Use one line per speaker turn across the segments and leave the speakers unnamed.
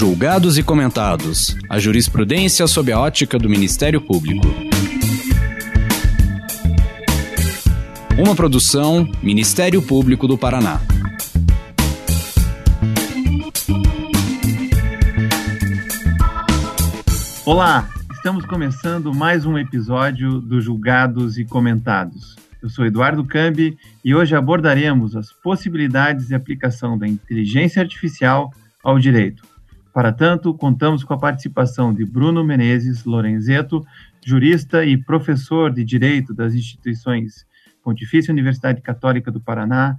Julgados e comentados. A jurisprudência sob a ótica do Ministério Público. Uma produção Ministério Público do Paraná.
Olá, estamos começando mais um episódio do Julgados e Comentados. Eu sou Eduardo Cambi e hoje abordaremos as possibilidades de aplicação da inteligência artificial ao direito. Para tanto, contamos com a participação de Bruno Menezes Lorenzeto, jurista e professor de Direito das instituições Pontifícia Universidade Católica do Paraná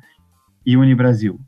e Unibrasil.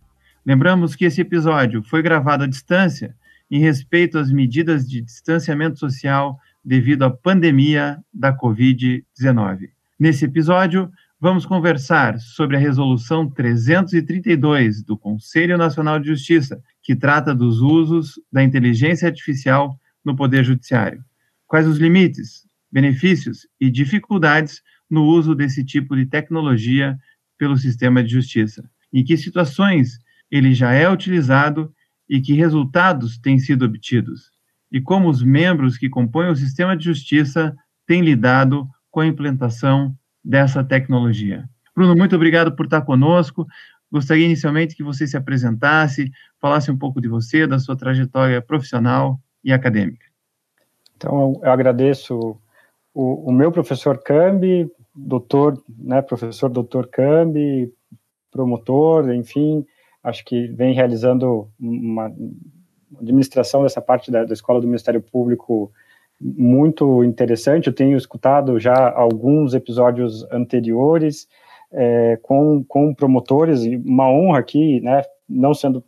Lembramos que esse episódio foi gravado à distância em respeito às medidas de distanciamento social devido à pandemia da Covid-19. Nesse episódio, vamos conversar sobre a Resolução 332 do Conselho Nacional de Justiça, que trata dos usos da inteligência artificial no Poder Judiciário. Quais os limites, benefícios e dificuldades no uso desse tipo de tecnologia pelo sistema de justiça? Em que situações ele já é utilizado e que resultados têm sido obtidos? E como os membros que compõem o sistema de justiça têm lidado com a implementação dessa tecnologia. Bruno, muito obrigado por estar conosco. Gostaria inicialmente que você se apresentasse, falasse um pouco de você, da sua trajetória profissional e acadêmica.
Então, eu agradeço o, o meu professor Cambi, doutor, né, professor doutor Cambi, promotor, enfim, acho que vem realizando uma administração dessa parte da, da Escola do Ministério Público muito interessante. Eu tenho escutado já alguns episódios anteriores é, com, com promotores, e uma honra aqui, né, não sendo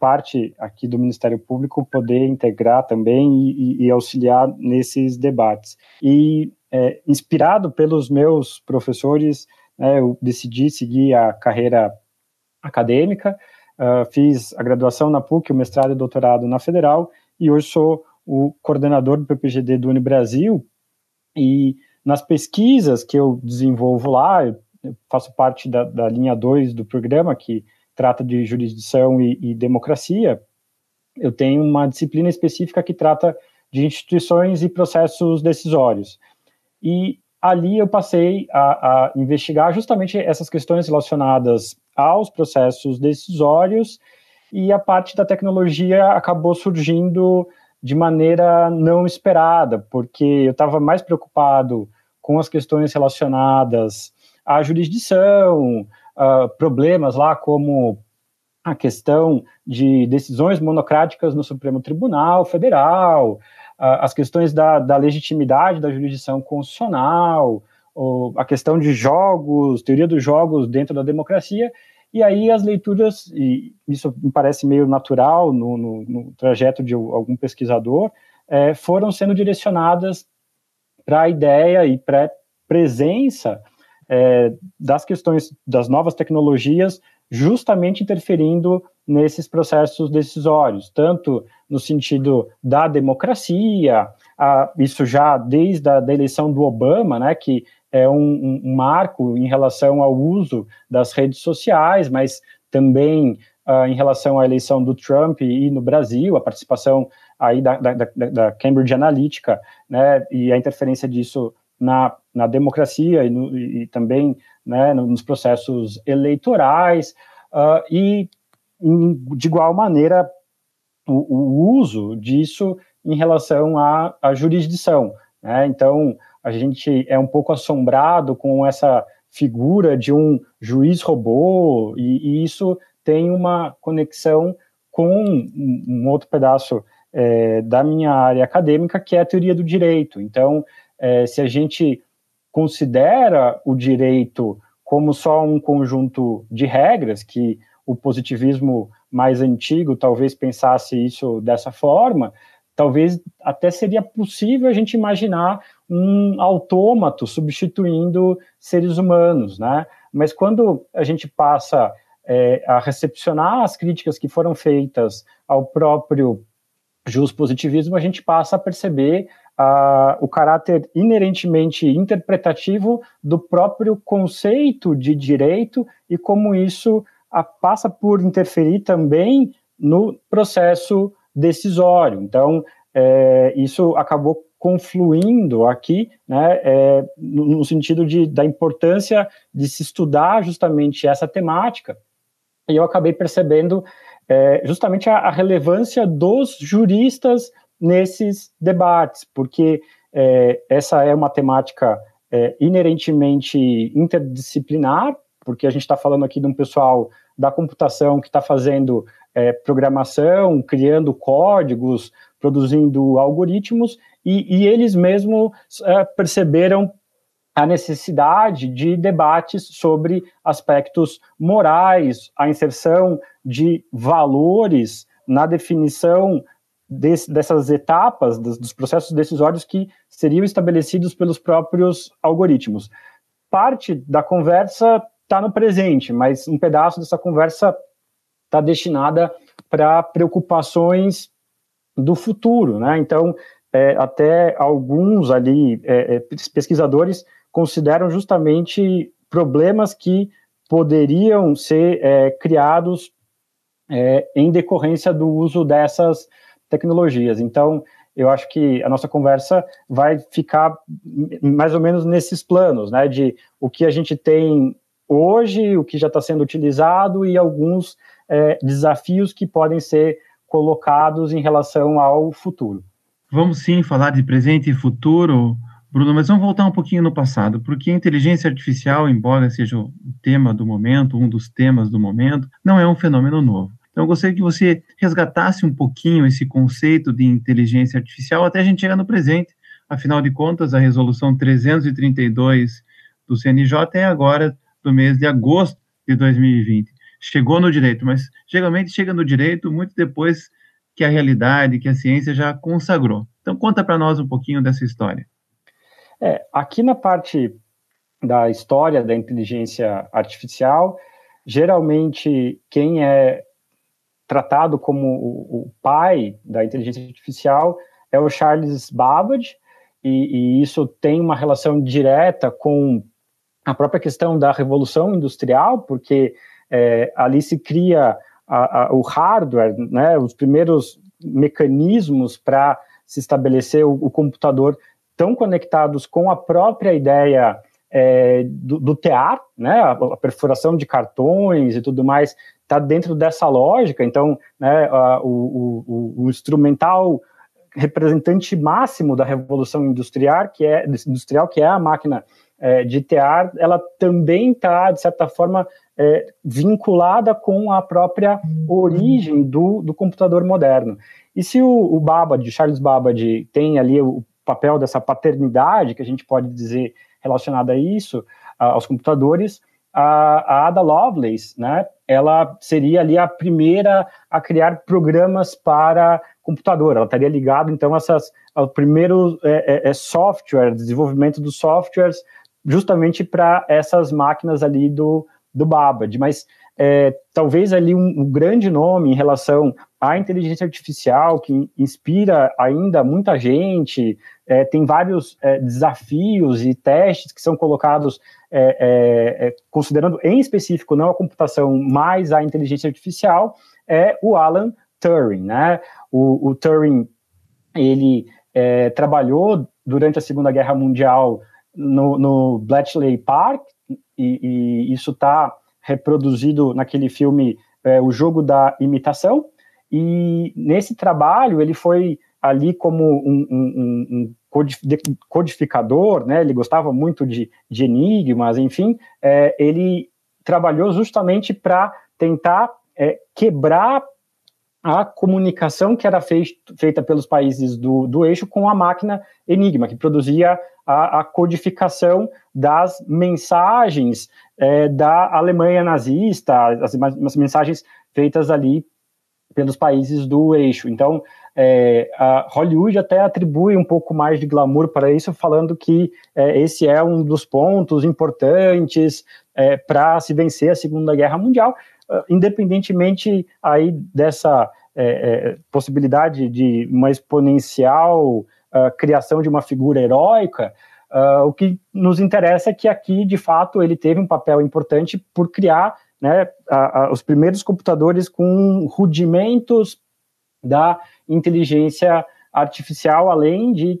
parte aqui do Ministério Público, poder integrar também e, e auxiliar nesses debates. E é, inspirado pelos meus professores, né, eu decidi seguir a carreira acadêmica, uh, fiz a graduação na PUC, o mestrado e doutorado na Federal, e hoje sou o coordenador do PPGD do Unibrasil, e nas pesquisas que eu desenvolvo lá, faço parte da, da linha 2 do programa, que trata de jurisdição e, e, democracia, eu tenho uma disciplina específica que trata de instituições e processos decisórios. E ali eu passei a, a investigar justamente essas questões relacionadas aos processos decisórios, e a parte da tecnologia acabou surgindo de maneira não esperada, porque eu estava mais preocupado com as questões relacionadas à jurisdição, uh, problemas lá como a questão de decisões monocráticas no Supremo Tribunal Federal, uh, as questões da, da, legitimidade da jurisdição constitucional, a questão de jogos, teoria dos jogos dentro da democracia, e aí as leituras, e isso me parece meio natural no, no, no trajeto de algum pesquisador, é, foram sendo direcionadas para a ideia e para presença é, das questões das novas tecnologias, justamente interferindo nesses processos decisórios, tanto no sentido da democracia, a, isso já desde a da eleição do Obama, né, que é um, um, marco em relação ao uso das redes sociais, mas também uh, em relação à eleição do Trump e no Brasil, a participação aí da, da, da Cambridge Analytica, né, e a interferência disso na, na democracia e, no, e também né, nos processos eleitorais, uh, e em, de igual maneira o, o, uso disso em relação à, à jurisdição. Né, então, a gente é um pouco assombrado com essa figura de um juiz robô, e, e isso tem uma conexão com um, um outro pedaço é, da minha área acadêmica, que é a teoria do direito. Então, é, se a gente considera o direito como só um conjunto de regras, que o positivismo mais antigo talvez pensasse isso dessa forma, talvez até seria possível a gente imaginar um autômato substituindo seres humanos, né? Mas quando a gente passa é, a recepcionar as críticas que foram feitas ao próprio positivismo, a gente passa a perceber o caráter inerentemente interpretativo do próprio conceito de direito e como isso passa por interferir também no processo decisório. Então, é, isso acabou confluindo aqui, né, é, no, no, sentido de, da importância de se estudar justamente essa temática, e eu acabei percebendo é, justamente a, a, relevância dos juristas nesses debates, porque é, essa é uma temática é, inerentemente interdisciplinar, porque a gente está falando aqui de um pessoal da computação que está fazendo é, programação, criando códigos, produzindo algoritmos, e, e eles mesmos é, perceberam a necessidade de debates sobre aspectos morais, a inserção de valores na definição desse, dessas etapas dos, dos, processos decisórios que seriam estabelecidos pelos próprios algoritmos. Parte da conversa está no presente, mas um pedaço dessa conversa está destinada para preocupações do futuro, né? Então, é, até alguns ali é, é, pesquisadores consideram justamente problemas que poderiam ser é, criados é, em decorrência do uso dessas tecnologias. Então, eu acho que a nossa conversa vai ficar mais ou menos nesses planos, né, de o que a gente tem hoje, o que já está sendo utilizado e alguns é, desafios que podem ser colocados em relação ao futuro.
Vamos sim falar de presente e futuro, Bruno, mas vamos voltar um pouquinho no passado, porque a inteligência artificial, embora seja o tema do momento, um dos temas do momento, não é um fenômeno novo. Então, eu gostaria que você resgatasse um pouquinho esse conceito de inteligência artificial até a gente chegar no presente. Afinal de contas, a resolução 332 do CNJ é agora do mês de agosto de 2020. Chegou no direito, mas geralmente chega no direito muito depois que a realidade, que a ciência já consagrou. Então, conta para nós um pouquinho dessa história.
É, aqui na parte da história da inteligência artificial, geralmente quem é tratado como o, o, pai da inteligência artificial é o Charles Babbage, e, e, isso tem uma relação direta com a própria questão da revolução industrial, porque é, ali se cria a, a, o hardware, né, os primeiros mecanismos para se estabelecer o, o, computador tão conectados com a própria ideia é, do, do tear, né, a, a perfuração de cartões e tudo mais, está dentro dessa lógica. Então, né, a, o, o, o, instrumental representante máximo da revolução industrial, que é industrial, que é a máquina é, de tear, ela também está de certa forma é, vinculada com a própria origem do, do computador moderno. E se o, o Babbage, Charles Babbage, tem ali o papel dessa paternidade que a gente pode dizer relacionada a isso, aos computadores, a, a Ada Lovelace, né, ela seria ali a primeira a criar programas para computador. Ela estaria ligada, então, essas, ao primeiro é, é, é software, desenvolvimento dos softwares, justamente para essas máquinas ali do, do Babbage. Mas é, talvez ali um, um, grande nome em relação à inteligência artificial que inspira ainda muita gente, é, tem vários é, desafios e testes que são colocados é, é, é, considerando em específico não a computação, mas a inteligência artificial, é o Alan Turing, né? O, o Turing, ele trabalhou durante a Segunda Guerra Mundial no, no Bletchley Park, e, e isso está reproduzido naquele filme é, O Jogo da Imitação, e nesse trabalho ele foi ali como um, um, um codificador, né, ele gostava muito de, de enigmas, enfim, é, ele trabalhou justamente para tentar é, quebrar a comunicação que era fei feita pelos países do, do eixo com a máquina Enigma, que produzia a, a codificação das mensagens é, da Alemanha nazista, as, as mensagens feitas ali pelos países do eixo. Então, é, Hollywood até atribui um pouco mais de glamour para isso, falando que é, esse é um dos pontos importantes é, para se vencer a Segunda Guerra Mundial, independentemente aí dessa é, é, possibilidade de uma exponencial uh, criação de uma figura heróica. Uh, o que nos interessa é que aqui, de fato, ele teve um papel importante por criar né, a, a, os primeiros computadores com rudimentos da inteligência artificial, além de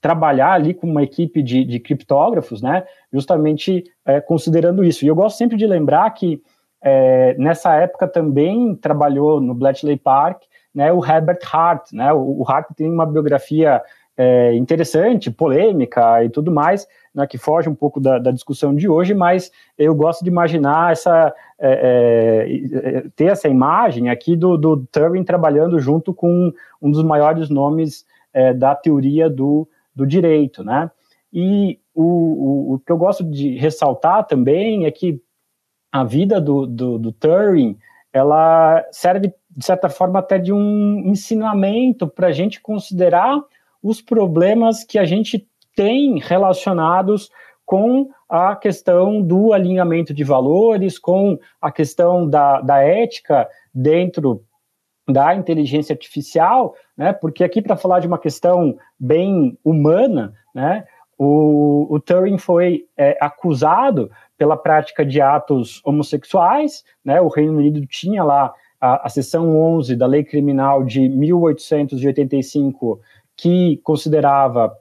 trabalhar ali com uma equipe de, de criptógrafos, né, justamente é, considerando isso. E eu gosto sempre de lembrar que é, nessa época também trabalhou no Bletchley Park né, o Herbert Hart. Né, o, o Hart tem uma biografia é, interessante, polêmica e tudo mais, né, que foge um pouco da, da, discussão de hoje, mas eu gosto de imaginar essa é, é, ter essa imagem aqui do, do Turing trabalhando junto com um dos maiores nomes é, da teoria do, do direito, né? E o, o, o, que eu gosto de ressaltar também é que a vida do, do, do Turing ela serve de certa forma até de um ensinamento para a gente considerar os problemas que a gente tem relacionados com a questão do alinhamento de valores, com a questão da, da ética dentro da inteligência artificial, né? Porque aqui para falar de uma questão bem humana, né? O, o Turing foi é, acusado pela prática de atos homossexuais, né? O Reino Unido tinha lá a, a seção 11 da Lei Criminal de 1885 que considerava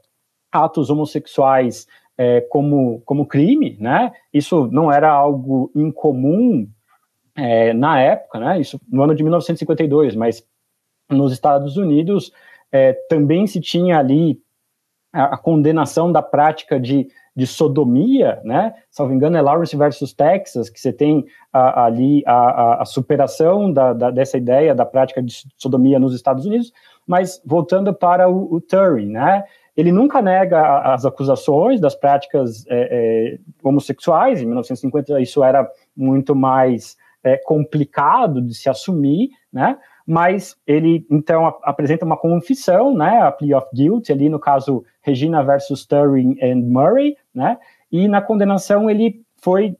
atos homossexuais é, como, como crime, né? Isso não era algo incomum é, na época, né? Isso no ano de 1952, mas nos Estados Unidos é, também se tinha ali a, a, condenação da prática de, de sodomia, né? Salvo engano, é Lawrence versus Texas, que você tem a, ali a, a superação da, da, dessa ideia da prática de sodomia nos Estados Unidos, mas voltando para o, o Turing, né? Ele nunca nega as acusações das práticas é, é, homossexuais. Em 1950 isso era muito mais é, complicado de se assumir, né? Mas ele então apresenta uma confissão, né? A plea of guilt ali no caso Regina versus Turing and Murray, né? E na condenação ele foi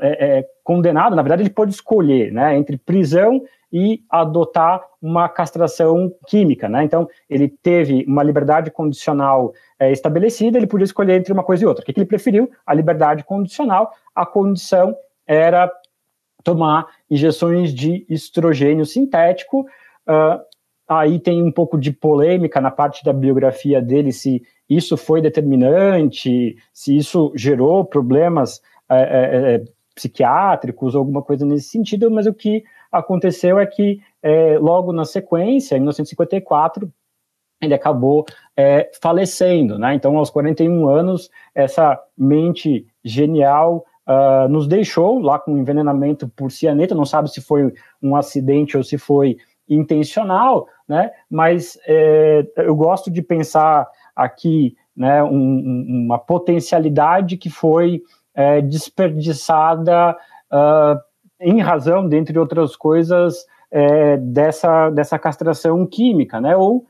é, é, condenado, na verdade ele pôde escolher, né? Entre prisão e adotar uma castração química, né? Então, ele teve uma liberdade condicional é, estabelecida, ele podia escolher entre uma coisa e outra. O que, que ele preferiu? A liberdade condicional. A condição era tomar injeções de estrogênio sintético. Uh, aí tem um pouco de polêmica na parte da biografia dele, se isso foi determinante, se isso gerou problemas é, é, psiquiátricos alguma coisa nesse sentido, mas o que aconteceu é que é, logo na sequência, em 1954, ele acabou falecendo, né? Então, aos 41 anos, essa mente genial uh, nos deixou lá com envenenamento por cianeto. Não sabe se foi um acidente ou se foi intencional, né? Mas é, eu gosto de pensar aqui, né, um, uma potencialidade que foi é, desperdiçada uh, em razão, dentre outras coisas, é, dessa, dessa castração química, né? Ou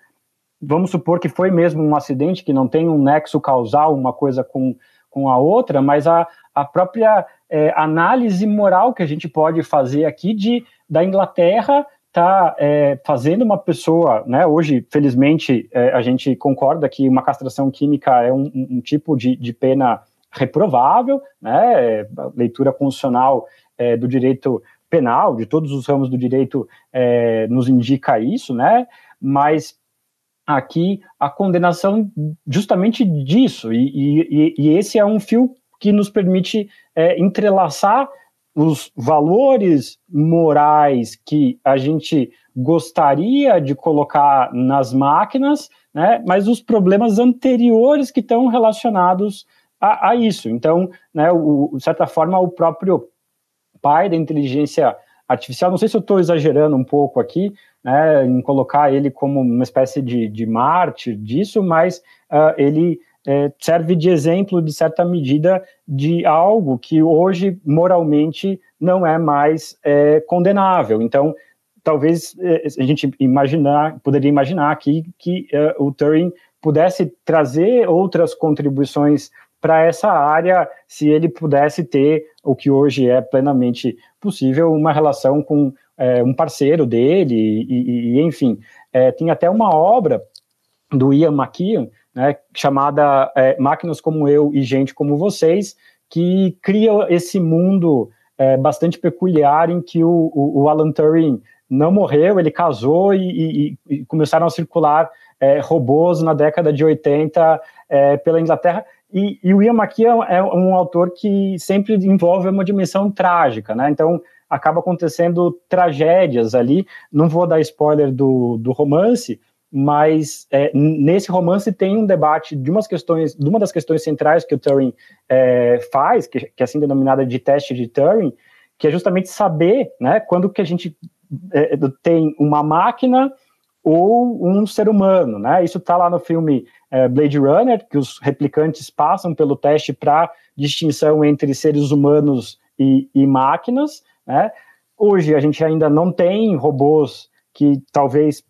vamos supor que foi mesmo um acidente que não tem um nexo causal, uma coisa com, com a outra, mas a, a própria é, análise moral que a gente pode fazer aqui de da Inglaterra tá é, fazendo uma pessoa, né? Hoje, felizmente, é, a gente concorda que uma castração química é um, um tipo de, de pena reprovável, né? Leitura constitucional é, do direito penal, de todos os ramos do direito, é, nos indica isso, né? Mas aqui a condenação justamente disso, e, e, e esse é um fio que nos permite é, entrelaçar os valores morais que a gente gostaria de colocar nas máquinas, né, mas os problemas anteriores que estão relacionados a, a isso. Então, né, o, de certa forma, o próprio pai da inteligência artificial, não sei se eu estou exagerando um pouco aqui, né, em colocar ele como uma espécie de, de mártir disso, mas uh, ele é, serve de exemplo, de certa medida, de algo que hoje moralmente não é mais é, condenável. Então, talvez é, a gente imaginar, poderia imaginar aqui que é, o Turing pudesse trazer outras contribuições para essa área se ele pudesse ter o que hoje é plenamente possível, uma relação com é, um parceiro dele, e, e enfim. É, tem até uma obra do Ian McKeon, né, chamada é, Máquinas como Eu e Gente como Vocês, que cria esse mundo é, bastante peculiar em que o, o, o Alan Turing não morreu, ele casou e, e, e começaram a circular é, robôs na década de 80 é, pela Inglaterra. E, e, o Ian McKean é um autor que sempre envolve uma dimensão trágica, né? Então acaba acontecendo tragédias ali. Não vou dar spoiler do, do romance, mas é, nesse romance tem um debate de umas questões, de uma das questões centrais que o Turing é, faz, que, que, é assim denominada de teste de Turing, que é justamente saber, né, quando que a gente é, tem uma máquina ou um ser humano, né? Isso está lá no filme é, Blade Runner, que os replicantes passam pelo teste para distinção entre seres humanos e, e máquinas, né? Hoje a gente ainda não tem robôs que talvez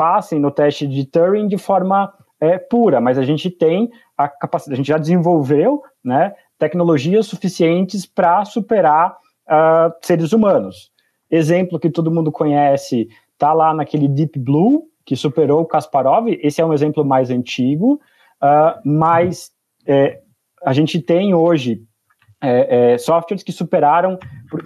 passem no teste de Turing de forma é, pura, mas a gente tem a capacidade, a gente já desenvolveu, né, tecnologias suficientes para superar uh, seres humanos. Exemplo que todo mundo conhece está lá naquele Deep Blue, que superou o Kasparov. Esse é um exemplo mais antigo, uh, mas é, a gente tem hoje é, é, softwares que superaram,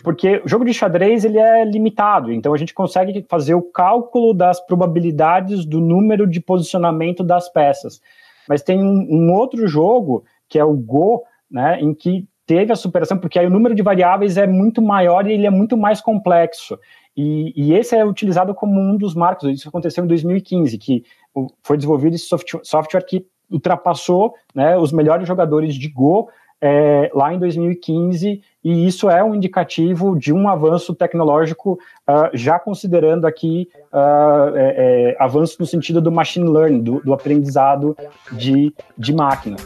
porque o jogo de xadrez ele é limitado, então a gente consegue fazer o cálculo das probabilidades do número de posicionamento das peças. Mas tem um, um outro jogo, que é o Go, né, em que teve a superação, porque aí o número de variáveis é muito maior e ele é muito mais complexo. E, e, esse é utilizado como um dos marcos. Isso aconteceu em 2015, que foi desenvolvido esse software, que ultrapassou né, os melhores jogadores de Go é, lá em 2015, e isso é um indicativo de um avanço tecnológico, uh, já considerando aqui uh, é, é, avanço no sentido do machine learning, do, do aprendizado de, de máquina.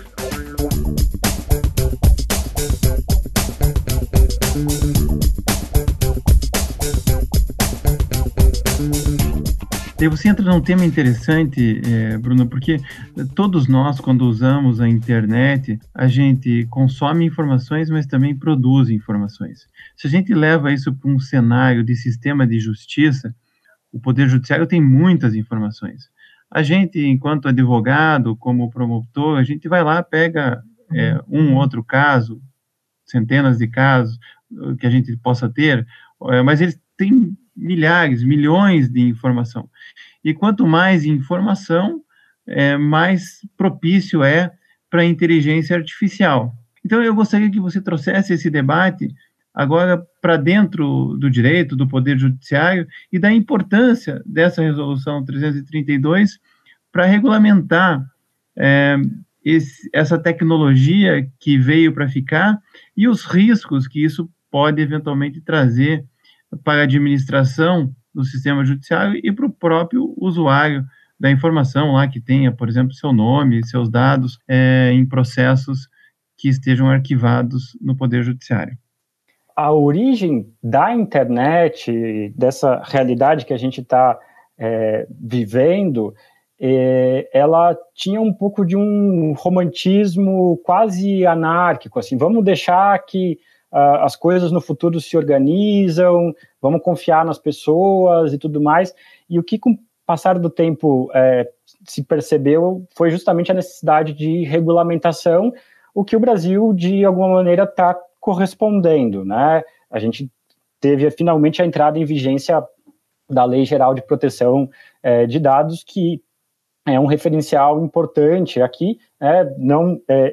E você entra num tema interessante, é, Bruno, porque todos nós, quando usamos a internet, a gente consome informações, mas também produz informações. Se a gente leva isso para um cenário de sistema de justiça, o Poder Judiciário tem muitas informações. A gente, enquanto advogado, como promotor, a gente vai lá, pega é, um outro caso, centenas de casos que a gente possa ter, é, mas eles têm milhares, milhões de informação. E quanto mais informação, é, mais propício é para a inteligência artificial. Então, eu gostaria que você trouxesse esse debate agora para dentro do direito, do Poder Judiciário e da importância dessa resolução 332 para regulamentar é, esse, essa tecnologia que veio para ficar e os riscos que isso pode eventualmente trazer para a administração do sistema judiciário e para o próprio usuário da informação lá que tenha, por exemplo, seu nome, seus dados é, em processos que estejam arquivados no Poder Judiciário.
A origem da internet, dessa realidade que a gente está é, vivendo, é, ela tinha um pouco de um romantismo quase anárquico, assim, vamos deixar que uh, as coisas no futuro se organizam, vamos confiar nas pessoas e tudo mais. E o que, com o passar do tempo, é, se percebeu foi justamente a necessidade de regulamentação, o que o Brasil, de alguma maneira, está correspondendo. Né? A gente teve finalmente a entrada em vigência da Lei Geral de Proteção é, de Dados, que é um referencial importante aqui, né, não é,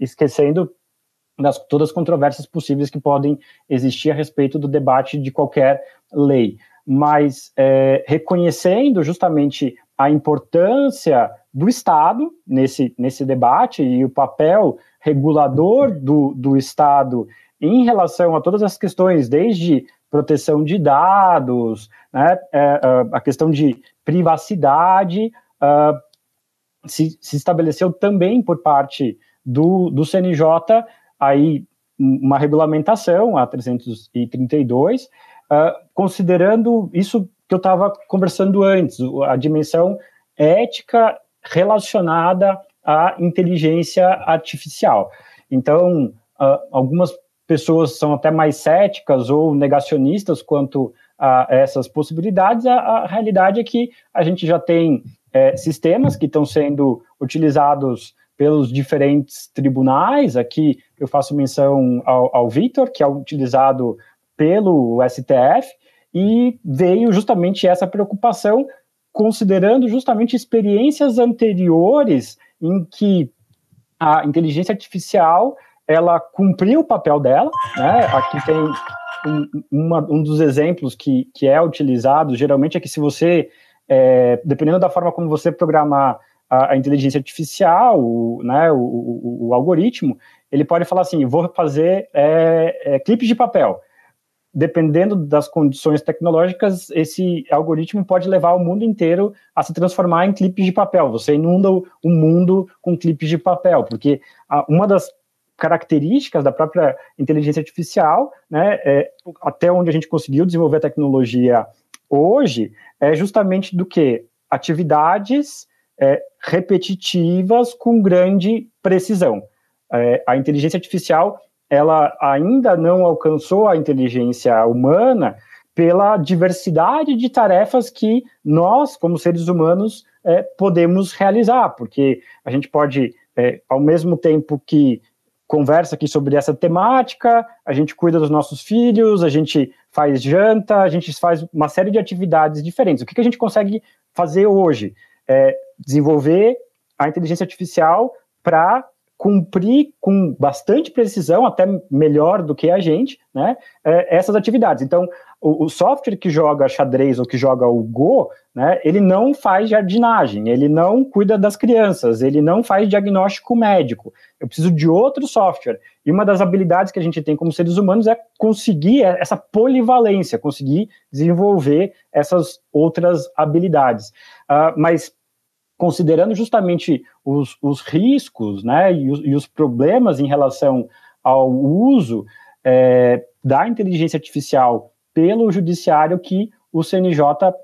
esquecendo das todas as controvérsias possíveis que podem existir a respeito do debate de qualquer lei, mas é, reconhecendo justamente a importância do Estado nesse, nesse debate e o papel regulador do, do Estado em relação a todas as questões, desde proteção de dados, né, é, é a questão de privacidade, uh, se, se estabeleceu também por parte do, do CNJ aí uma regulamentação, a 332, uh, ah, considerando isso que eu estava conversando antes, a dimensão ética relacionada à inteligência artificial. Então, uh, algumas pessoas são até mais céticas ou negacionistas quanto a essas possibilidades. A, a realidade é que a gente já tem é, sistemas que estão sendo utilizados pelos diferentes tribunais. Aqui eu faço menção ao, ao Vitor, que é utilizado pelo STF, e veio justamente essa preocupação, considerando justamente experiências anteriores em que a inteligência artificial ela cumpriu o papel dela, né? Aqui tem um, uma, um dos exemplos que, que é utilizado, geralmente é que se você, é, dependendo da forma como você programar a, a inteligência artificial, o, né, o, o, o, algoritmo, ele pode falar assim, vou fazer é, é, clipes de papel. Dependendo das condições tecnológicas, esse algoritmo pode levar o mundo inteiro a se transformar em clipes de papel. Você inunda o mundo com clipes de papel, porque uma das características da própria inteligência artificial, né, é, até onde a gente conseguiu desenvolver a tecnologia hoje, é justamente do que atividades é, repetitivas com grande precisão. É, a inteligência artificial ela ainda não alcançou a inteligência humana pela diversidade de tarefas que nós, como seres humanos, é, podemos realizar, porque a gente pode, é, ao mesmo tempo que conversa aqui sobre essa temática, a gente cuida dos nossos filhos, a gente faz janta, a gente faz uma série de atividades diferentes. O que, que a gente consegue fazer hoje? É desenvolver a inteligência artificial para cumprir com bastante precisão, até melhor do que a gente, né, é, essas atividades. Então, o, o, software que joga xadrez ou que joga o Go, né, ele não faz jardinagem, ele não cuida das crianças, ele não faz diagnóstico médico. Eu preciso de outro software. E uma das habilidades que a gente tem como seres humanos é conseguir essa polivalência, conseguir desenvolver essas outras habilidades. Uh, mas considerando justamente os, os riscos né, e os, e, os, problemas em relação ao uso é, da inteligência artificial pelo judiciário que o CNJ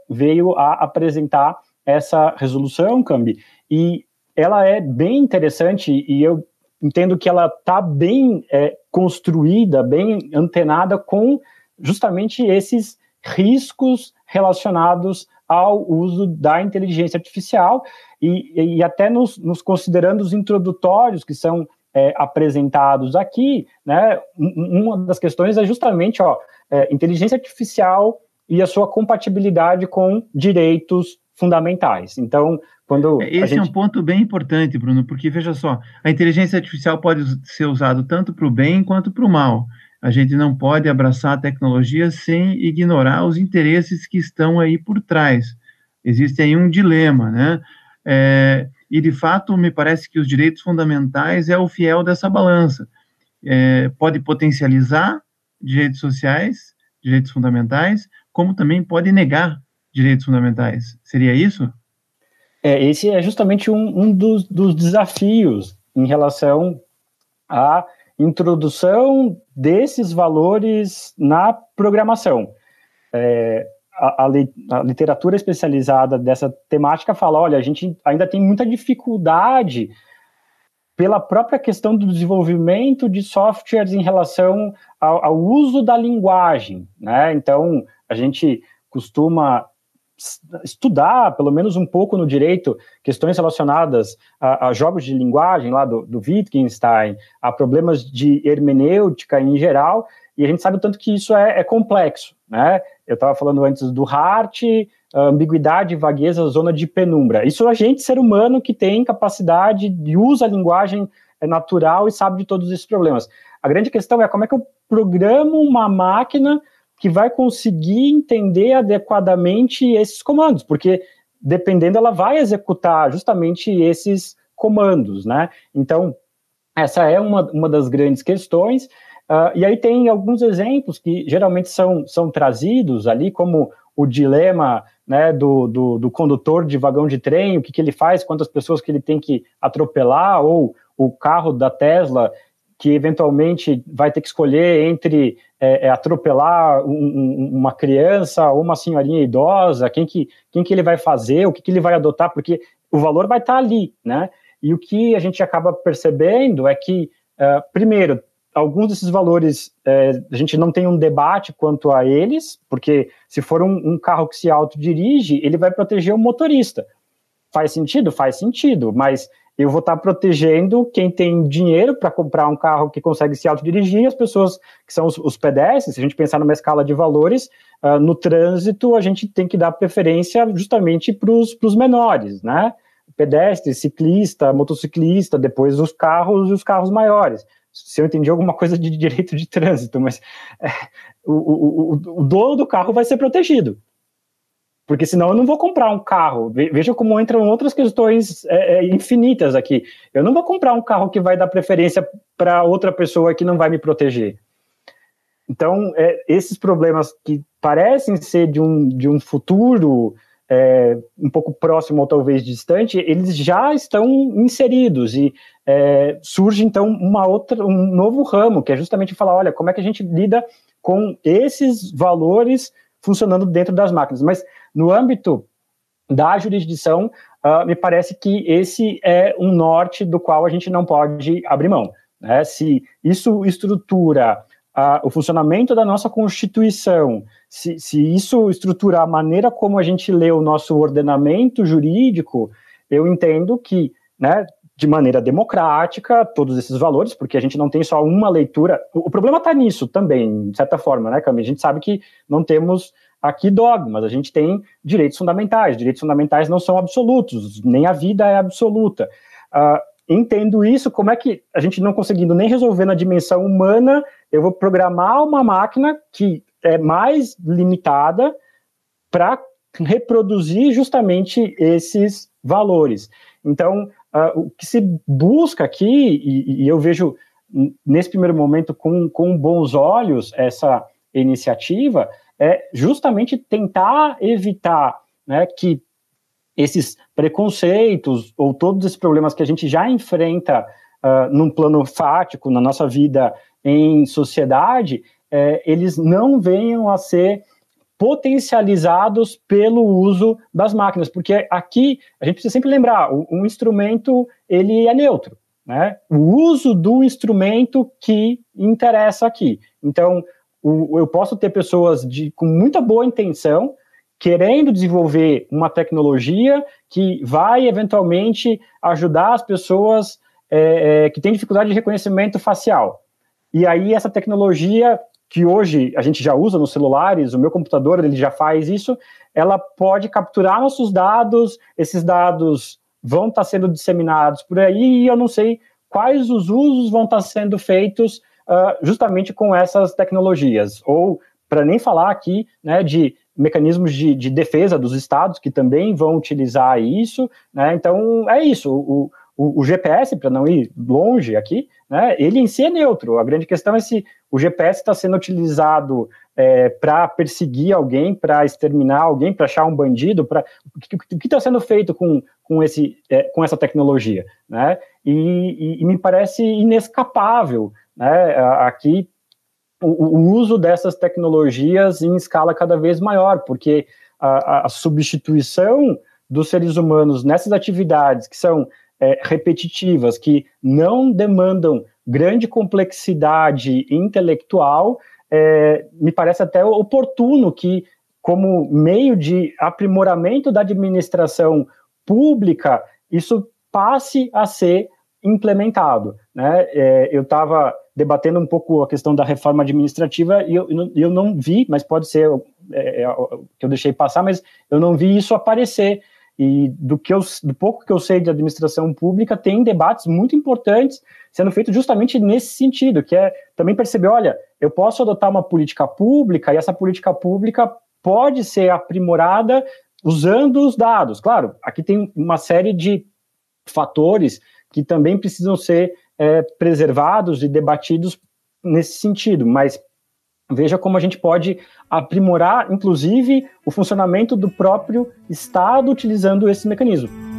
veio a apresentar essa resolução, Cambi, e ela é bem interessante e eu entendo que ela está bem é, construída, bem antenada com justamente esses riscos relacionados ao uso da inteligência artificial e, e até nos, nos, considerando os introdutórios que são é, apresentados aqui, né, uma das questões é justamente, ó, é, inteligência artificial e a sua compatibilidade com direitos fundamentais. Então, quando
é, esse gente... é um ponto bem importante, Bruno, porque veja só, a inteligência artificial pode ser usada tanto para o bem quanto para o mal. A gente não pode abraçar a tecnologia sem ignorar os interesses que estão aí por trás. Existe aí um dilema, né? É, e, de fato, me parece que os direitos fundamentais é o fiel dessa balança. É, pode potencializar direitos sociais, direitos fundamentais, como também pode negar direitos fundamentais. Seria isso?
É, esse é justamente um, um dos, dos desafios em relação à introdução desses valores na programação. É, a, a, literatura especializada dessa temática fala: olha, a gente ainda tem muita dificuldade pela própria questão do desenvolvimento de softwares em relação ao, ao uso da linguagem, né? Então, a gente costuma estudar, pelo menos um pouco no direito, questões relacionadas a, a jogos de linguagem lá do, do, Wittgenstein, a problemas de hermenêutica em geral, e a gente sabe o tanto que isso é, é complexo, né? Eu estava falando antes do Hart, ambiguidade, vagueza, zona de penumbra. Isso a gente, ser humano, que tem capacidade de usa a linguagem é natural e sabe de todos esses problemas. A grande questão é como é que eu programo uma máquina que vai conseguir entender adequadamente esses comandos, porque dependendo ela vai executar justamente esses comandos, né? Então, essa é uma, uma das grandes questões. Uh, e aí tem alguns exemplos que geralmente são, são trazidos ali, como o dilema né, do, do, do, condutor de vagão de trem, o que, que ele faz, quantas pessoas que ele tem que atropelar, ou o carro da Tesla que eventualmente vai ter que escolher entre é, é, atropelar um, um, uma criança ou uma senhorinha idosa, quem que, quem que ele vai fazer, o que, que ele vai adotar, porque o valor vai estar ali, né? E o que a gente acaba percebendo é que, uh, primeiro, alguns desses valores uh, a gente não tem um debate quanto a eles, porque se for um, um carro que se autodirige, ele vai proteger o motorista. Faz sentido? Faz sentido, mas eu vou estar protegendo quem tem dinheiro para comprar um carro que consegue se autodirigir, as pessoas que são os, os pedestres, se a gente pensar numa escala de valores, uh, no trânsito a gente tem que dar preferência justamente para os menores, né? Pedestre, ciclista, motociclista, depois os carros e os carros maiores. Se eu entendi alguma coisa de direito de trânsito, mas é, o, o, o, o dono do carro vai ser protegido porque senão eu não vou comprar um carro. Veja como entram outras questões é, é, infinitas aqui. Eu não vou comprar um carro que vai dar preferência para outra pessoa que não vai me proteger. Então, é, esses problemas que parecem ser de um, de um futuro é, um pouco próximo ou talvez distante, eles já estão inseridos e é, surge então uma outra, um novo ramo, que é justamente falar, olha, como é que a gente lida com esses valores funcionando dentro das máquinas. Mas no âmbito da jurisdição, uh, me parece que esse é um norte do qual a gente não pode abrir mão. Né? Se isso estrutura uh, o funcionamento da nossa Constituição, se, se isso estrutura a maneira como a gente lê o nosso ordenamento jurídico, eu entendo que, né, de maneira democrática, todos esses valores, porque a gente não tem só uma leitura. O, o problema está nisso também, de certa forma, né, Cami? A gente sabe que não temos aqui dogmas, a gente tem direitos fundamentais. Direitos fundamentais não são absolutos, nem a vida é absoluta. Uh, entendo isso, como é que a gente não conseguindo nem resolver na dimensão humana, eu vou programar uma máquina que é mais limitada para reproduzir justamente esses valores. Então, uh, o que se busca aqui, e, e, eu vejo nesse primeiro momento com, com bons olhos essa iniciativa, é justamente tentar evitar né, que esses preconceitos ou todos esses problemas que a gente já enfrenta uh, num plano fático, na nossa vida em sociedade, é, eles não venham a ser potencializados pelo uso das máquinas, porque aqui a gente precisa sempre lembrar, um instrumento ele é neutro, né? O uso do instrumento que interessa aqui. Então, o, eu posso ter pessoas de, com muita boa intenção querendo desenvolver uma tecnologia que vai eventualmente ajudar as pessoas é, é, que têm dificuldade de reconhecimento facial. E aí essa tecnologia que hoje a gente já usa nos celulares, o meu computador ele já faz isso, ela pode capturar nossos dados, esses dados vão estar sendo disseminados por aí e eu não sei quais os usos vão estar sendo feitos uh, justamente com essas tecnologias. Ou, para nem falar aqui né, de mecanismos de, de, defesa dos estados que também vão utilizar isso. Né? Então, é isso. O, o, o GPS, para não ir longe aqui, né, ele em si é neutro. A grande questão é se o GPS está sendo utilizado é, para perseguir alguém, para exterminar alguém, para achar um bandido, para o que está sendo feito com, com, esse, é, com essa tecnologia, né? E, e, e, me parece inescapável né, aqui o, o, uso dessas tecnologias em escala cada vez maior, porque a, a substituição dos seres humanos nessas atividades que são é, repetitivas, que não demandam grande complexidade intelectual, é, me parece até oportuno que, como meio de aprimoramento da administração pública, isso passe a ser implementado. Né? É, eu estava debatendo um pouco a questão da reforma administrativa e eu, eu não vi, mas pode ser é, é, que eu deixei passar, mas eu não vi isso aparecer. E do, que eu, do pouco que eu sei de administração pública, tem debates muito importantes sendo feitos justamente nesse sentido, que é também perceber, olha, eu posso adotar uma política pública e essa política pública pode ser aprimorada usando os dados. Claro, aqui tem uma série de fatores que também precisam ser é, preservados e debatidos nesse sentido, mas veja como a gente pode aprimorar, inclusive, o funcionamento do próprio Estado utilizando esse mecanismo.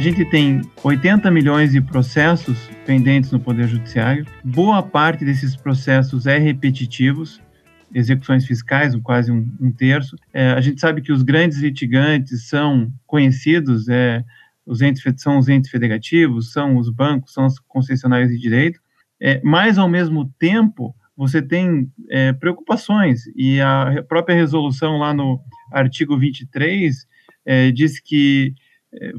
Gente tem 80 milhões de processos pendentes no Poder Judiciário. Boa parte desses processos é repetitivos, execuções fiscais, quase um, um terço. É, a gente sabe que os grandes litigantes são conhecidos, é, os entes, são os entes federativos, são os bancos, são as concessionárias de direito, é, mas, ao mesmo tempo, você tem é, preocupações, e a própria resolução lá no artigo 23 é, diz que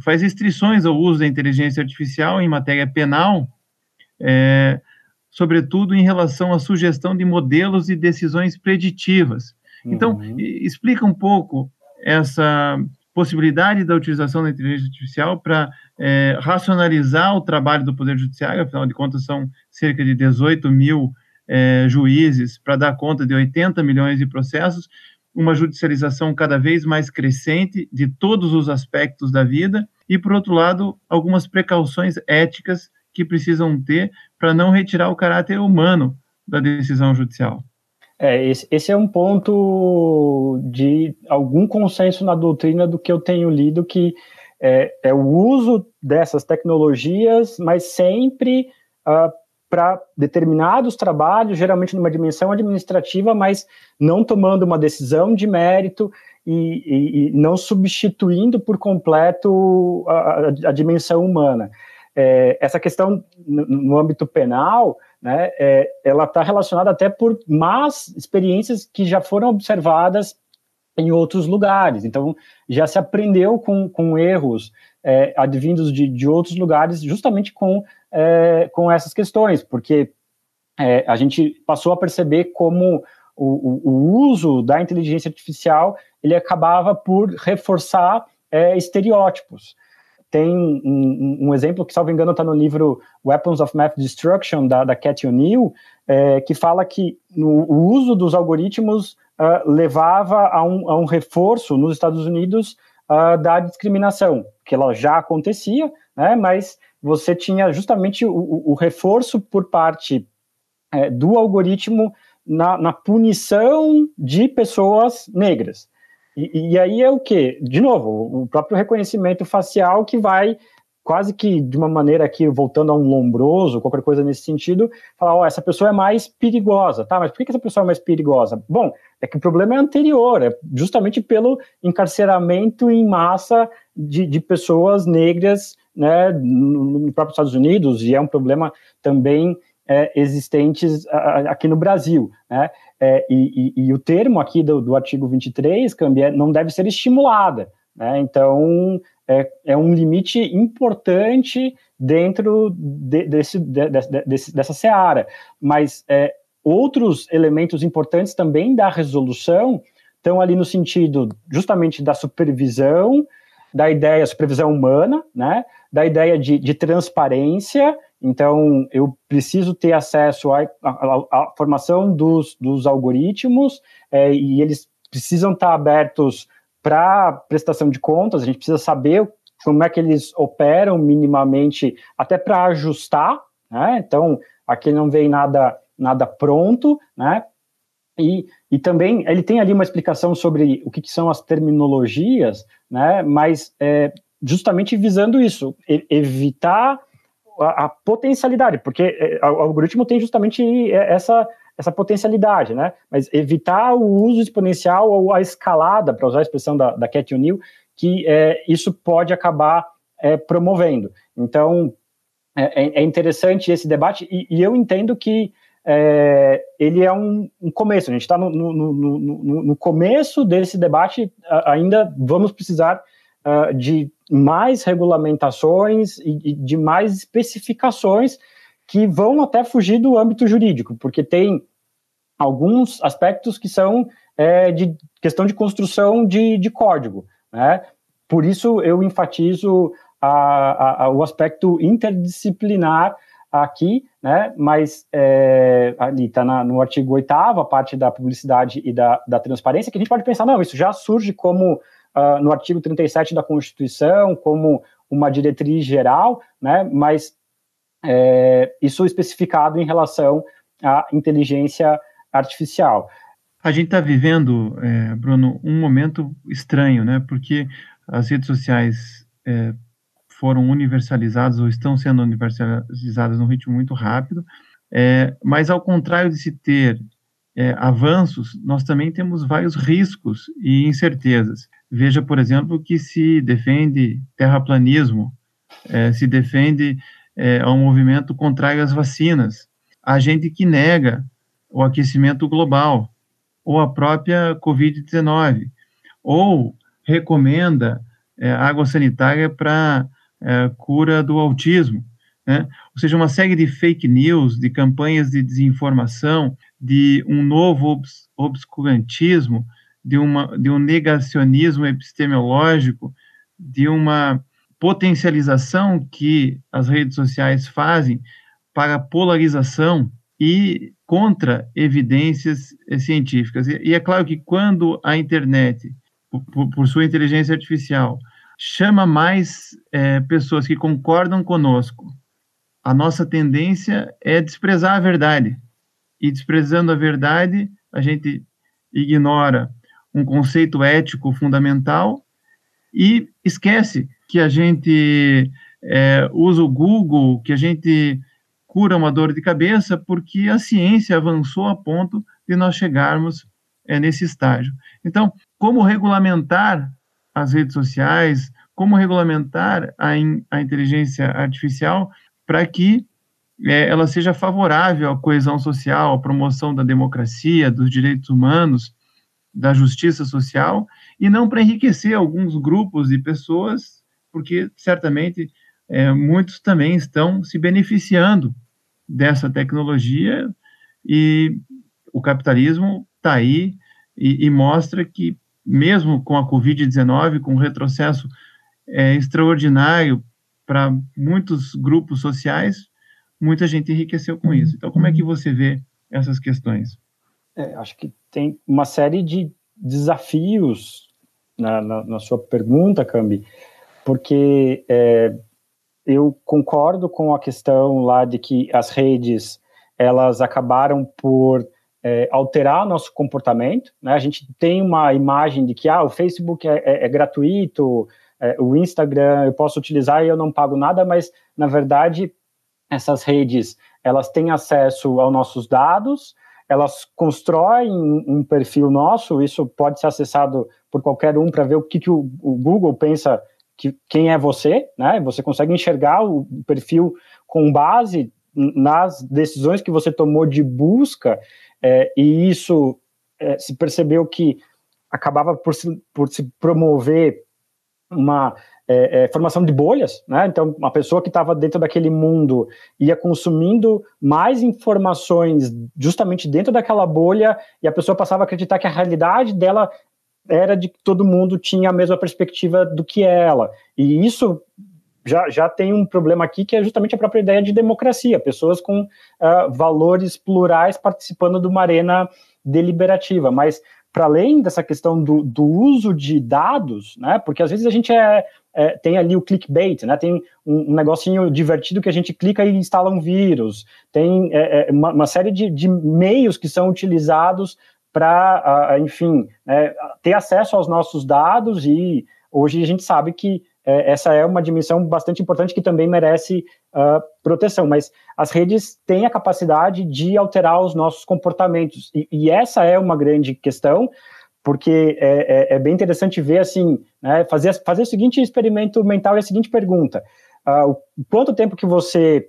faz restrições ao uso da inteligência artificial em matéria penal, é, sobretudo em relação à sugestão de modelos e decisões preditivas. Então, uhum. explica um pouco essa possibilidade da utilização da inteligência artificial para é, racionalizar o trabalho do Poder Judiciário, afinal de contas, são cerca de 18 mil é, juízes para dar conta de 80 milhões de processos, uma judicialização cada vez mais crescente de todos os aspectos da vida, e, por outro lado, algumas precauções éticas que precisam ter para não retirar o caráter humano da decisão judicial.
É, esse, esse, é um ponto de algum consenso na doutrina do que eu tenho lido, que é, é o uso dessas tecnologias, mas sempre uh, para determinados trabalhos, geralmente numa dimensão administrativa, mas não tomando uma decisão de mérito e, e, e não substituindo por completo a, a, a dimensão humana. É, essa questão no, no âmbito penal, né, é, ela está relacionada até por más experiências que já foram observadas em outros lugares. Então, já se aprendeu com, com erros é, advindos de, de outros lugares, justamente com, é, com essas questões, porque é, a gente passou a perceber como o, o, uso da inteligência artificial ele acabava por reforçar é, estereótipos. Tem um, um, exemplo que, salvo engano, está no livro Weapons of Math Destruction, da, da Cathy O'Neill, é, que fala que no, o uso dos algoritmos uh, levava a um, a um, reforço nos Estados Unidos uh, da discriminação, que ela já acontecia, né, mas você tinha justamente o, o reforço por parte é, do algoritmo na, na punição de pessoas negras. E, e, aí é o que? De novo, o próprio reconhecimento facial que vai quase que de uma maneira aqui, voltando a um lombroso, qualquer coisa nesse sentido, falar, ó, oh, essa pessoa é mais perigosa, tá? Mas por que essa pessoa é mais perigosa? Bom, é que o problema é anterior, é justamente pelo encarceramento em massa de, de pessoas negras, né, no, próprio Estados Unidos, e é um problema também é, existentes aqui no Brasil, né? É, e, e, e, o termo aqui do, do artigo 23, Cambi, é, não deve ser estimulada, né? Então, é, é um limite importante dentro de, desse, de, de, dessa seara, mas é, outros elementos importantes também da resolução estão ali no sentido justamente da supervisão, da ideia supervisão humana, né? Da ideia de, de transparência então, eu preciso ter acesso à, à, à formação dos, dos algoritmos é, e eles precisam estar abertos para prestação de contas. A gente precisa saber como é que eles operam minimamente, até para ajustar. Né? Então, aqui não vem nada, nada pronto, né? E, e também ele tem ali uma explicação sobre o que, que são as terminologias, né? Mas é, justamente visando isso, evitar a, a potencialidade, porque é, o algoritmo tem justamente essa, essa potencialidade, né? Mas evitar o uso exponencial ou a escalada, para usar a expressão da, da Cat O'Neill, que é, isso pode acabar é, promovendo. Então, é, é, é interessante esse debate e, e eu entendo que é, ele é um, um, começo. A gente está no, no, no, no, começo desse debate, ainda vamos precisar uh, de mais regulamentações e, e de mais especificações que vão até fugir do âmbito jurídico, porque tem alguns aspectos que são é, de questão de construção de, de código. Né? Por isso eu enfatizo a, a, a, o aspecto interdisciplinar aqui, né? mas é, ali está no artigo 8 a parte da publicidade e da, da transparência, que a gente pode pensar, não, isso já surge como uh, no artigo 37 da Constituição como uma diretriz geral, né, mas é, isso especificado em relação à inteligência artificial.
A gente está vivendo, é, Bruno, um momento estranho, né? Porque as redes sociais é, foram universalizadas ou estão sendo universalizadas num ritmo muito rápido, é, mas ao contrário de se ter é, avanços, nós também temos vários riscos e incertezas. Veja, por exemplo, que se defende terraplanismo é, se defende é, ao movimento contrário às vacinas, há gente que nega o aquecimento global, ou a própria Covid-19, ou recomenda é, água sanitária para é, cura do autismo. Né? Ou seja, uma série de fake news, de campanhas de desinformação, de um novo obs obscurantismo, de, uma, de um negacionismo epistemológico, de uma potencialização que as redes sociais fazem para polarização e contra evidências científicas. E, e é claro que quando a internet, por, por sua inteligência artificial, chama mais é, pessoas que concordam conosco, a nossa tendência é desprezar a verdade. E desprezando a verdade, a gente ignora um conceito ético fundamental e esquece que a gente é, usa o Google, que a gente cura uma dor de cabeça, porque a ciência avançou a ponto de nós chegarmos é, nesse estágio. Então, como regulamentar as redes sociais, como regulamentar a, in, a inteligência artificial para que é, ela seja favorável à coesão social, à promoção da democracia, dos direitos humanos, da justiça social, e não para enriquecer alguns grupos de pessoas porque certamente é, muitos também estão se beneficiando dessa tecnologia e o capitalismo está aí e, e, mostra que, mesmo com a Covid-19, com um retrocesso é, extraordinário para muitos grupos sociais, muita gente enriqueceu com isso. Então, como é que você vê essas questões?
É, acho que tem uma série de desafios na, na, na sua pergunta, Cambi porque é, eu concordo com a questão lá de que as redes elas acabaram por é, alterar nosso comportamento. Né? A gente tem uma imagem de que ah, o Facebook é, é, é gratuito, é, o Instagram eu posso utilizar e eu não pago nada, mas na verdade essas redes elas têm acesso aos nossos dados, elas constroem um perfil nosso, isso pode ser acessado por qualquer um para ver o que, que o, o Google pensa que, quem é você, né? Você consegue enxergar o perfil com base nas decisões que você tomou de busca, é, e isso é, se percebeu que acabava por se, por se promover uma é, é formação de bolhas, né? Então, uma pessoa que estava dentro daquele mundo ia consumindo mais informações justamente dentro daquela bolha e a pessoa passava a acreditar que a realidade dela era de que todo mundo tinha a mesma perspectiva do que ela. E isso já, já tem um problema aqui que é justamente a própria ideia de democracia, pessoas com uh, valores plurais participando de uma arena deliberativa. Mas, para além dessa questão do, do, uso de dados, né, porque às vezes a gente é, é, tem ali o clickbait, né, tem um, um, negocinho divertido que a gente clica e instala um vírus, tem é, é uma, uma, série de, de meios que são utilizados para, enfim, né, ter acesso aos nossos dados e hoje a gente sabe que é, essa é uma dimensão bastante importante que também merece uh, proteção, mas as redes têm a capacidade de alterar os nossos comportamentos. E, e essa é uma grande questão, porque é, é, é bem interessante ver assim, né, fazer, fazer o seguinte experimento mental e a seguinte pergunta: uh, quanto tempo que você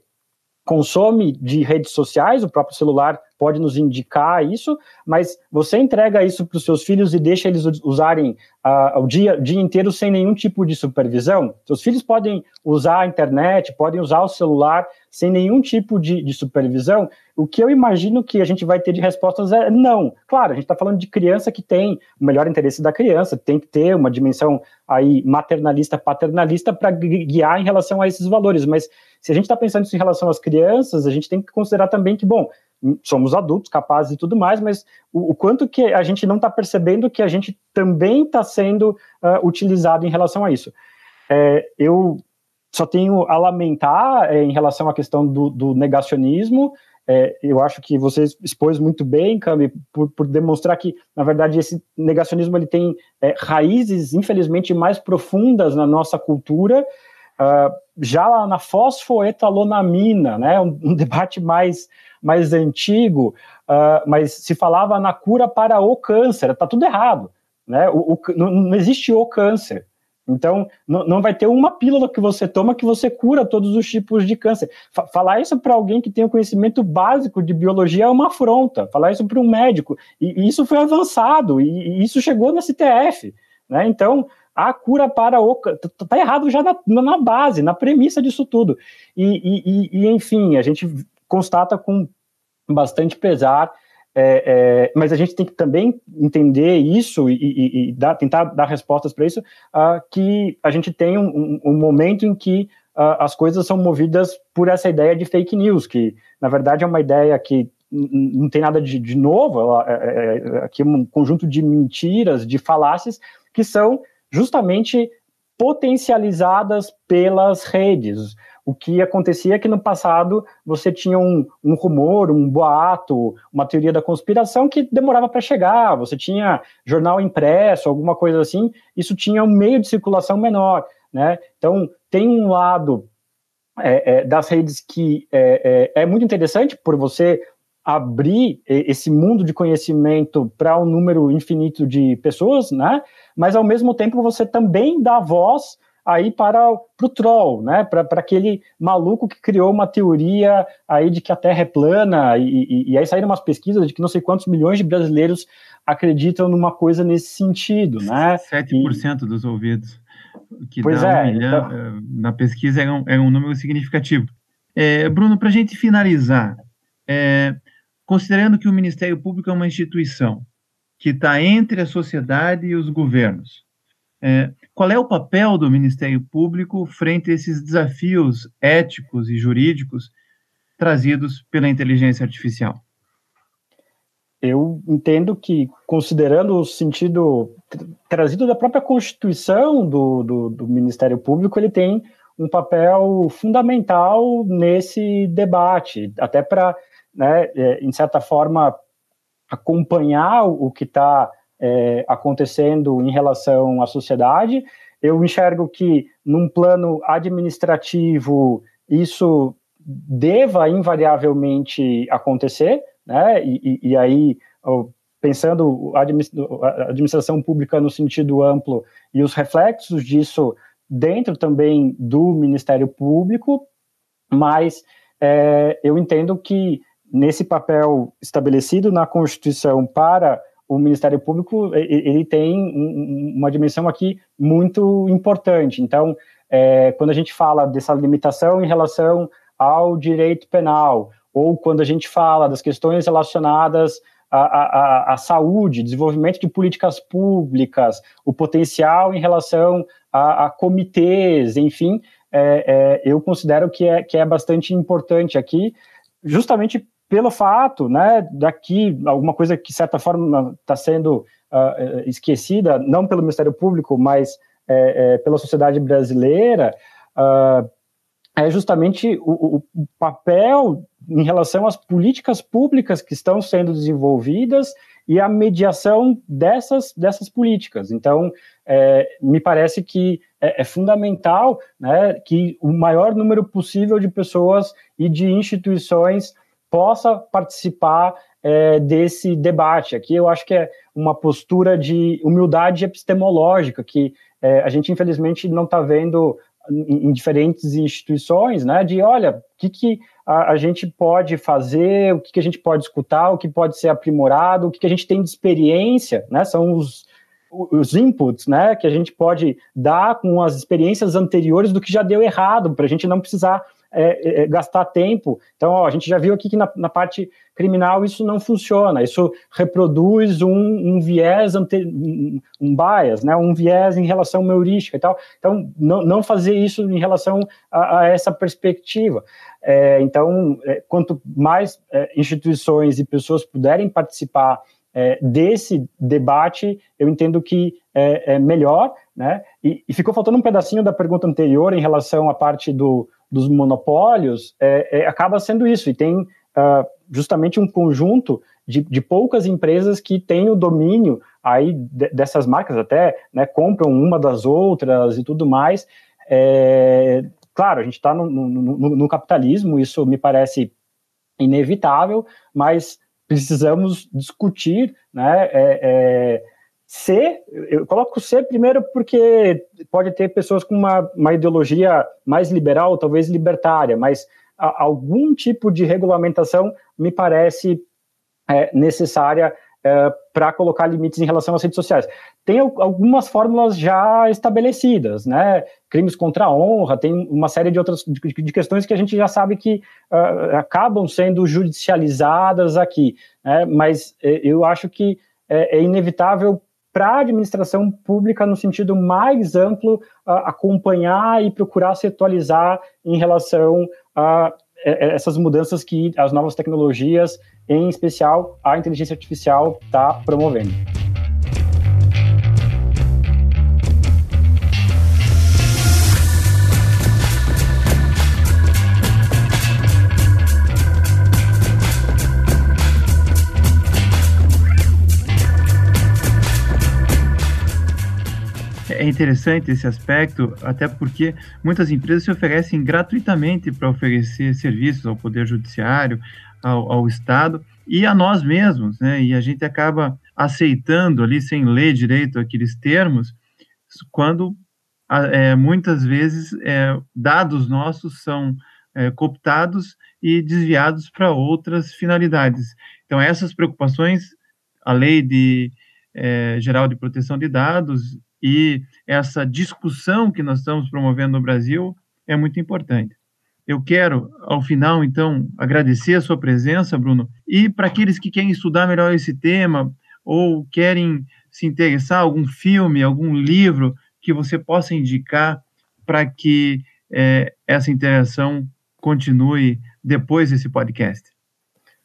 consome de redes sociais, o próprio celular pode nos indicar isso, mas você entrega isso para os seus filhos e deixa eles usarem uh, o dia, dia inteiro sem nenhum tipo de supervisão? Seus filhos podem usar a internet, podem usar o celular sem nenhum tipo de, de supervisão? O que eu imagino que a gente vai ter de respostas é não. Claro, a gente está falando de criança que tem o melhor interesse da criança, tem que ter uma dimensão aí maternalista, paternalista para guiar em relação a esses valores, mas se a gente está pensando isso em relação às crianças, a gente tem que considerar também que, bom, somos adultos, capazes e tudo mais, mas o, o quanto que a gente não está percebendo que a gente também está sendo uh, utilizado em relação a isso. É, eu só tenho a lamentar é, em relação à questão do, do negacionismo. É, eu acho que você expôs muito bem, Cami, por, por, demonstrar que, na verdade, esse negacionismo ele tem é, raízes, infelizmente, mais profundas na nossa cultura. Uh, já lá na fosfoetalonamina, né, um, debate mais mais antigo, uh, mas se falava na cura para o câncer, está tudo errado. Né? O, o, não, existe o câncer. Então, não, vai ter uma pílula que você toma que você cura todos os tipos de câncer. F falar isso para alguém que tem um conhecimento básico de biologia é uma afronta. Falar isso para um médico. E, e, isso foi avançado, e, e isso chegou no STF. Né? Então, a cura para o. Está errado já na, na, base, na premissa disso tudo. E, e, e, enfim, a gente constata com bastante pesar é, é, mas a gente tem que também entender isso e, e, dar, tentar dar respostas para isso, uh, que a gente tem um, um, um momento em que uh, as coisas são movidas por essa ideia de fake news, que na verdade é uma ideia que não tem nada de, de novo, ela, é, é, é, aqui é um conjunto de mentiras, de falácias, que são justamente potencializadas pelas redes. O que acontecia é que no passado você tinha um, um rumor, um boato, uma teoria da conspiração que demorava para chegar, você tinha jornal impresso, alguma coisa assim, isso tinha um meio de circulação menor. Né? Então, tem um lado é, é, das redes que é, é, é muito interessante por você abrir esse mundo de conhecimento para um número infinito de pessoas, né? Mas ao mesmo tempo você também dá voz aí para o troll, né? Para aquele maluco que criou uma teoria aí de que a Terra é plana, e, e, e, aí saíram umas pesquisas de que não sei quantos milhões de brasileiros acreditam numa coisa nesse sentido, né?
7% e, dos ouvidos, que pois dá é, um milhão, então... Eh, na pesquisa é um, é um número significativo. É, Bruno, para a gente finalizar, é, considerando que o Ministério Público é uma instituição que está entre a sociedade e os governos, é, qual é o papel do Ministério Público frente a esses desafios éticos e jurídicos trazidos pela inteligência artificial?
Eu entendo que, considerando o sentido trazido da própria Constituição do, do, do Ministério Público, ele tem um papel fundamental nesse debate, até para, né, é, em certa forma, acompanhar o que está é, acontecendo em relação à sociedade. Eu enxergo que, num plano administrativo, isso deva invariavelmente acontecer, né? E, e, e aí, pensando a administração pública no sentido amplo e os reflexos disso dentro também do Ministério Público, mas é, eu entendo que nesse papel estabelecido na Constituição para o Ministério Público ele tem uma dimensão aqui muito importante. Então, é, quando a gente fala dessa limitação em relação ao direito penal, ou quando a gente fala das questões relacionadas à, à, à saúde, desenvolvimento de políticas públicas, o potencial em relação a, a comitês, enfim, é, é, eu considero que é, que é bastante importante aqui, justamente pelo fato, né, daqui, alguma coisa que, de certa forma, está sendo uh, esquecida, não pelo Ministério Público, mas é, é, pela sociedade brasileira, uh, é justamente o, o, papel em relação às políticas públicas que estão sendo desenvolvidas e a mediação dessas, dessas políticas. Então, é, me parece que é, é, fundamental né, que o maior número possível de pessoas e de instituições possa participar é, desse debate. Aqui eu acho que é uma postura de humildade epistemológica que é, a gente infelizmente não está vendo em, diferentes instituições, né? De olha, o que, que a, a gente pode fazer, o que, que a gente pode escutar, o que pode ser aprimorado, o que, que a gente tem de experiência, né? São os os inputs, né, que a gente pode dar com as experiências anteriores do que já deu errado, para a gente não precisar é, é, é, gastar tempo. Então, ó, a gente já viu aqui que na, na, parte criminal isso não funciona, isso reproduz um, um viés, um, um bias, né, um viés em relação à heurística e tal. Então, não, não fazer isso em relação a, a essa perspectiva. É, então, é, quanto mais é, instituições e pessoas puderem participar desse debate, eu entendo que é, melhor, né? E, e ficou faltando um pedacinho da pergunta anterior em relação à parte do, dos monopólios é, é, acaba sendo isso, e tem uh, justamente um conjunto de, de, poucas empresas que têm o domínio aí de, dessas marcas, até né, compram uma das outras e tudo mais. É, claro, a gente está no, no, no, no capitalismo, isso me parece inevitável, mas precisamos discutir, né, é, é, C, eu coloco C primeiro porque pode ter pessoas com uma, uma ideologia mais liberal, talvez libertária, mas a, algum tipo de regulamentação me parece é, necessária é, para colocar limites em relação às redes sociais. Tem algumas fórmulas já estabelecidas, né? Crimes contra a honra, tem uma série de outras de, de questões que a gente já sabe que uh, acabam sendo judicializadas aqui, né? Mas é, eu acho que é, é inevitável para a administração pública, no sentido mais amplo, uh, acompanhar e procurar se atualizar em relação a essas mudanças que as novas tecnologias, em especial a inteligência artificial, está promovendo.
É interessante esse aspecto, até porque muitas empresas se oferecem gratuitamente para oferecer serviços ao Poder Judiciário, ao, ao, Estado e a nós mesmos, né? E a gente acaba aceitando ali, sem ler direito aqueles termos, quando é, muitas vezes é, dados nossos são é, cooptados e desviados para outras finalidades. Então, essas preocupações, a Lei de, é, Geral de Proteção de Dados e essa discussão que nós estamos promovendo no Brasil é muito importante. Eu quero, ao final, então, agradecer a sua presença, Bruno, e para aqueles que querem estudar melhor esse tema ou querem se interessar algum filme, algum livro que você possa indicar para que é, essa interação continue depois desse podcast.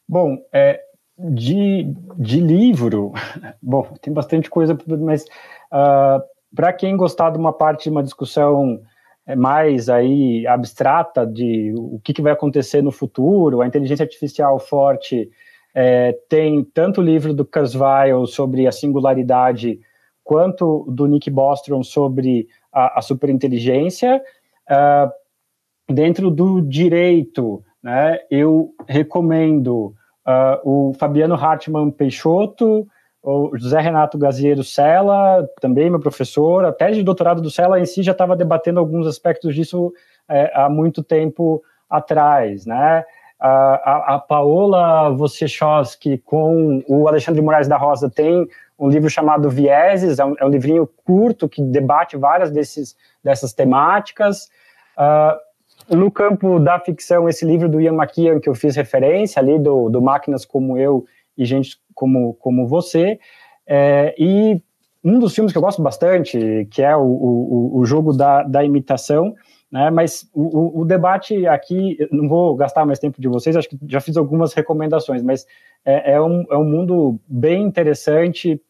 Bom, é, de, de livro, bom, tem bastante coisa, mas Uh, ah, para quem gostar de uma parte de uma discussão é, mais aí abstrata de o que, que vai acontecer no futuro, a inteligência artificial forte, é, tem tanto o livro do Kurzweil sobre a singularidade, quanto do Nick Bostrom sobre a, a superinteligência. Uh, dentro do direito, né, eu recomendo uh, o Fabiano Hartmann Peixoto, o José Renato Gaziero Sela, também meu professor, a tese de doutorado do Sela em si já estava debatendo alguns aspectos disso é, há muito tempo atrás, né? A, a, a Paola Wojciechowski com o Alexandre Moraes da Rosa tem um livro chamado Vieses, é um, é um livrinho curto que debate várias desses, dessas temáticas. Uh, no campo da ficção, esse livro do Ian McKeon que eu fiz referência ali, do, do Máquinas Como Eu e Gente como, como você. É, e um dos filmes que eu gosto bastante, que é o, o, o jogo da, da imitação, né, mas o, o, debate aqui, não vou gastar mais tempo de vocês, acho que já fiz algumas recomendações, mas é, é, um, é um mundo bem interessante,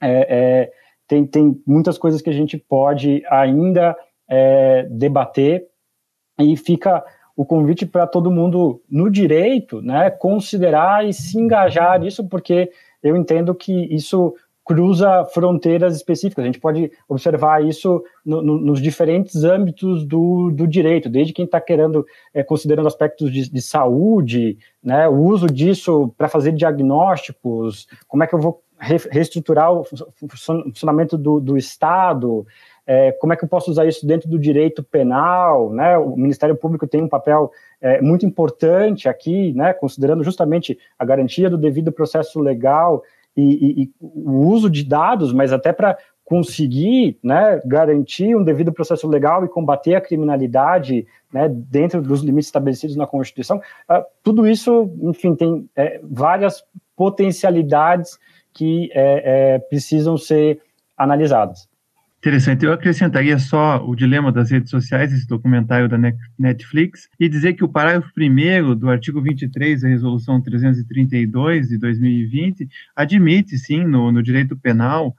é, é tem, tem muitas coisas que a gente pode ainda é, debater, e fica o convite para todo mundo no direito, né, considerar e se engajar nisso, porque eu entendo que isso cruza fronteiras específicas. A gente pode observar isso no, no, nos diferentes âmbitos do, do direito, desde quem está querendo, é, considerando aspectos de, de, saúde, né, o uso disso para fazer diagnósticos, como é que eu vou re, reestruturar o funcionamento do, do Estado, é, como é que eu posso usar isso dentro do direito penal, né? O Ministério Público tem um papel é, muito importante aqui, né? Considerando justamente a garantia do devido processo legal e, e, e o uso de dados, mas até para conseguir né, garantir um devido processo legal e combater a criminalidade né, dentro dos limites estabelecidos na Constituição, uh, tudo isso, enfim, tem é, várias potencialidades que é, é, precisam ser analisadas.
Interessante. Eu acrescentaria só o dilema das redes sociais, esse documentário da Netflix, e dizer que o parágrafo 1 do artigo 23 da Resolução 332 de 2020 admite, sim, no, no direito penal,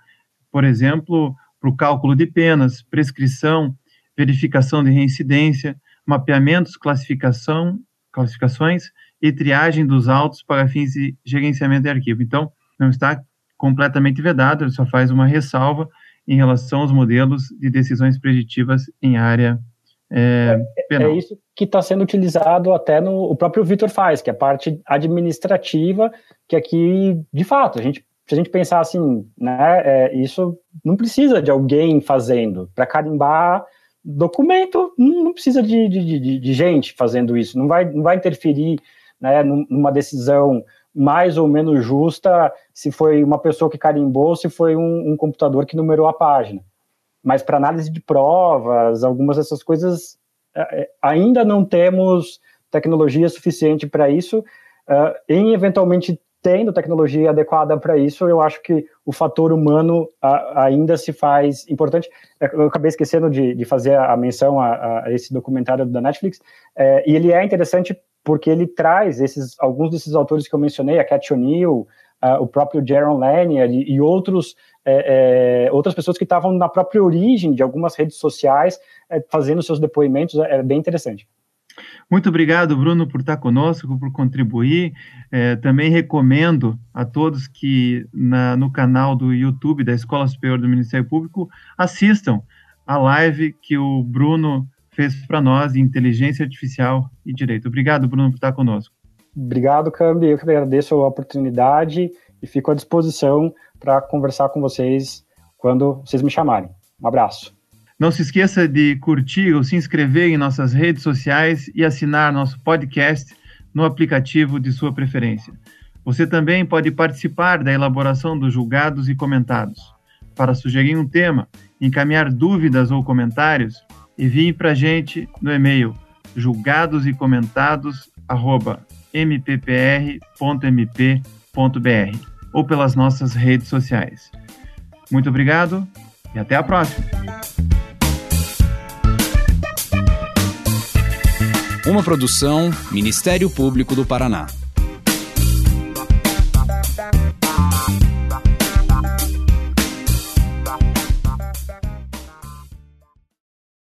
por exemplo, para o cálculo de penas, prescrição, verificação de reincidência, mapeamentos, classificação, classificações e triagem dos autos para fins de gerenciamento de arquivo. Então, não está completamente vedado, ele só faz uma ressalva em relação aos modelos de decisões preditivas em área é,
é penal. É isso que está sendo utilizado até no o próprio Vitor faz, que é a parte administrativa, que aqui, de fato, a gente se a gente pensar assim, né, é, isso não precisa de alguém fazendo. Para carimbar documento, não precisa de, de, de, de, gente fazendo isso. Não vai, não vai interferir né, numa decisão mais ou menos justa se foi uma pessoa que carimbou, se foi um, um computador que numerou a página. Mas para análise de provas, algumas dessas coisas, é, é, ainda não temos tecnologia suficiente para isso. Uh, em eventualmente tendo tecnologia adequada para isso, eu acho que o fator humano a, ainda se faz importante. É, eu acabei esquecendo de, de fazer a menção a, a, esse documentário da Netflix, é, e ele é interessante porque ele traz esses alguns desses autores que eu mencionei, a Cat O'Neill, uh, o próprio Jaron Lanier e, e outros é, é, outras pessoas que estavam na própria origem de algumas redes sociais é, fazendo seus depoimentos, é, é bem interessante.
Muito obrigado, Bruno, por estar conosco, por contribuir. É, também recomendo a todos que na, no canal do YouTube da Escola Superior do Ministério Público assistam a live que o Bruno fez para nós, Inteligência Artificial e Direito. Obrigado, Bruno, por estar conosco.
Obrigado, Cambi. Eu que agradeço a oportunidade e fico à disposição para conversar com vocês quando vocês me chamarem. Um abraço.
Não se esqueça de curtir ou se inscrever em nossas redes sociais e assinar nosso podcast no aplicativo de sua preferência. Você também pode participar da elaboração dos julgados e comentados. Para sugerir um tema, encaminhar dúvidas ou comentários, envie para a gente no e-mail julgados e comentados mppr.mp.br ou pelas nossas redes sociais. Muito obrigado e até a próxima!
Uma produção Ministério Público do Paraná.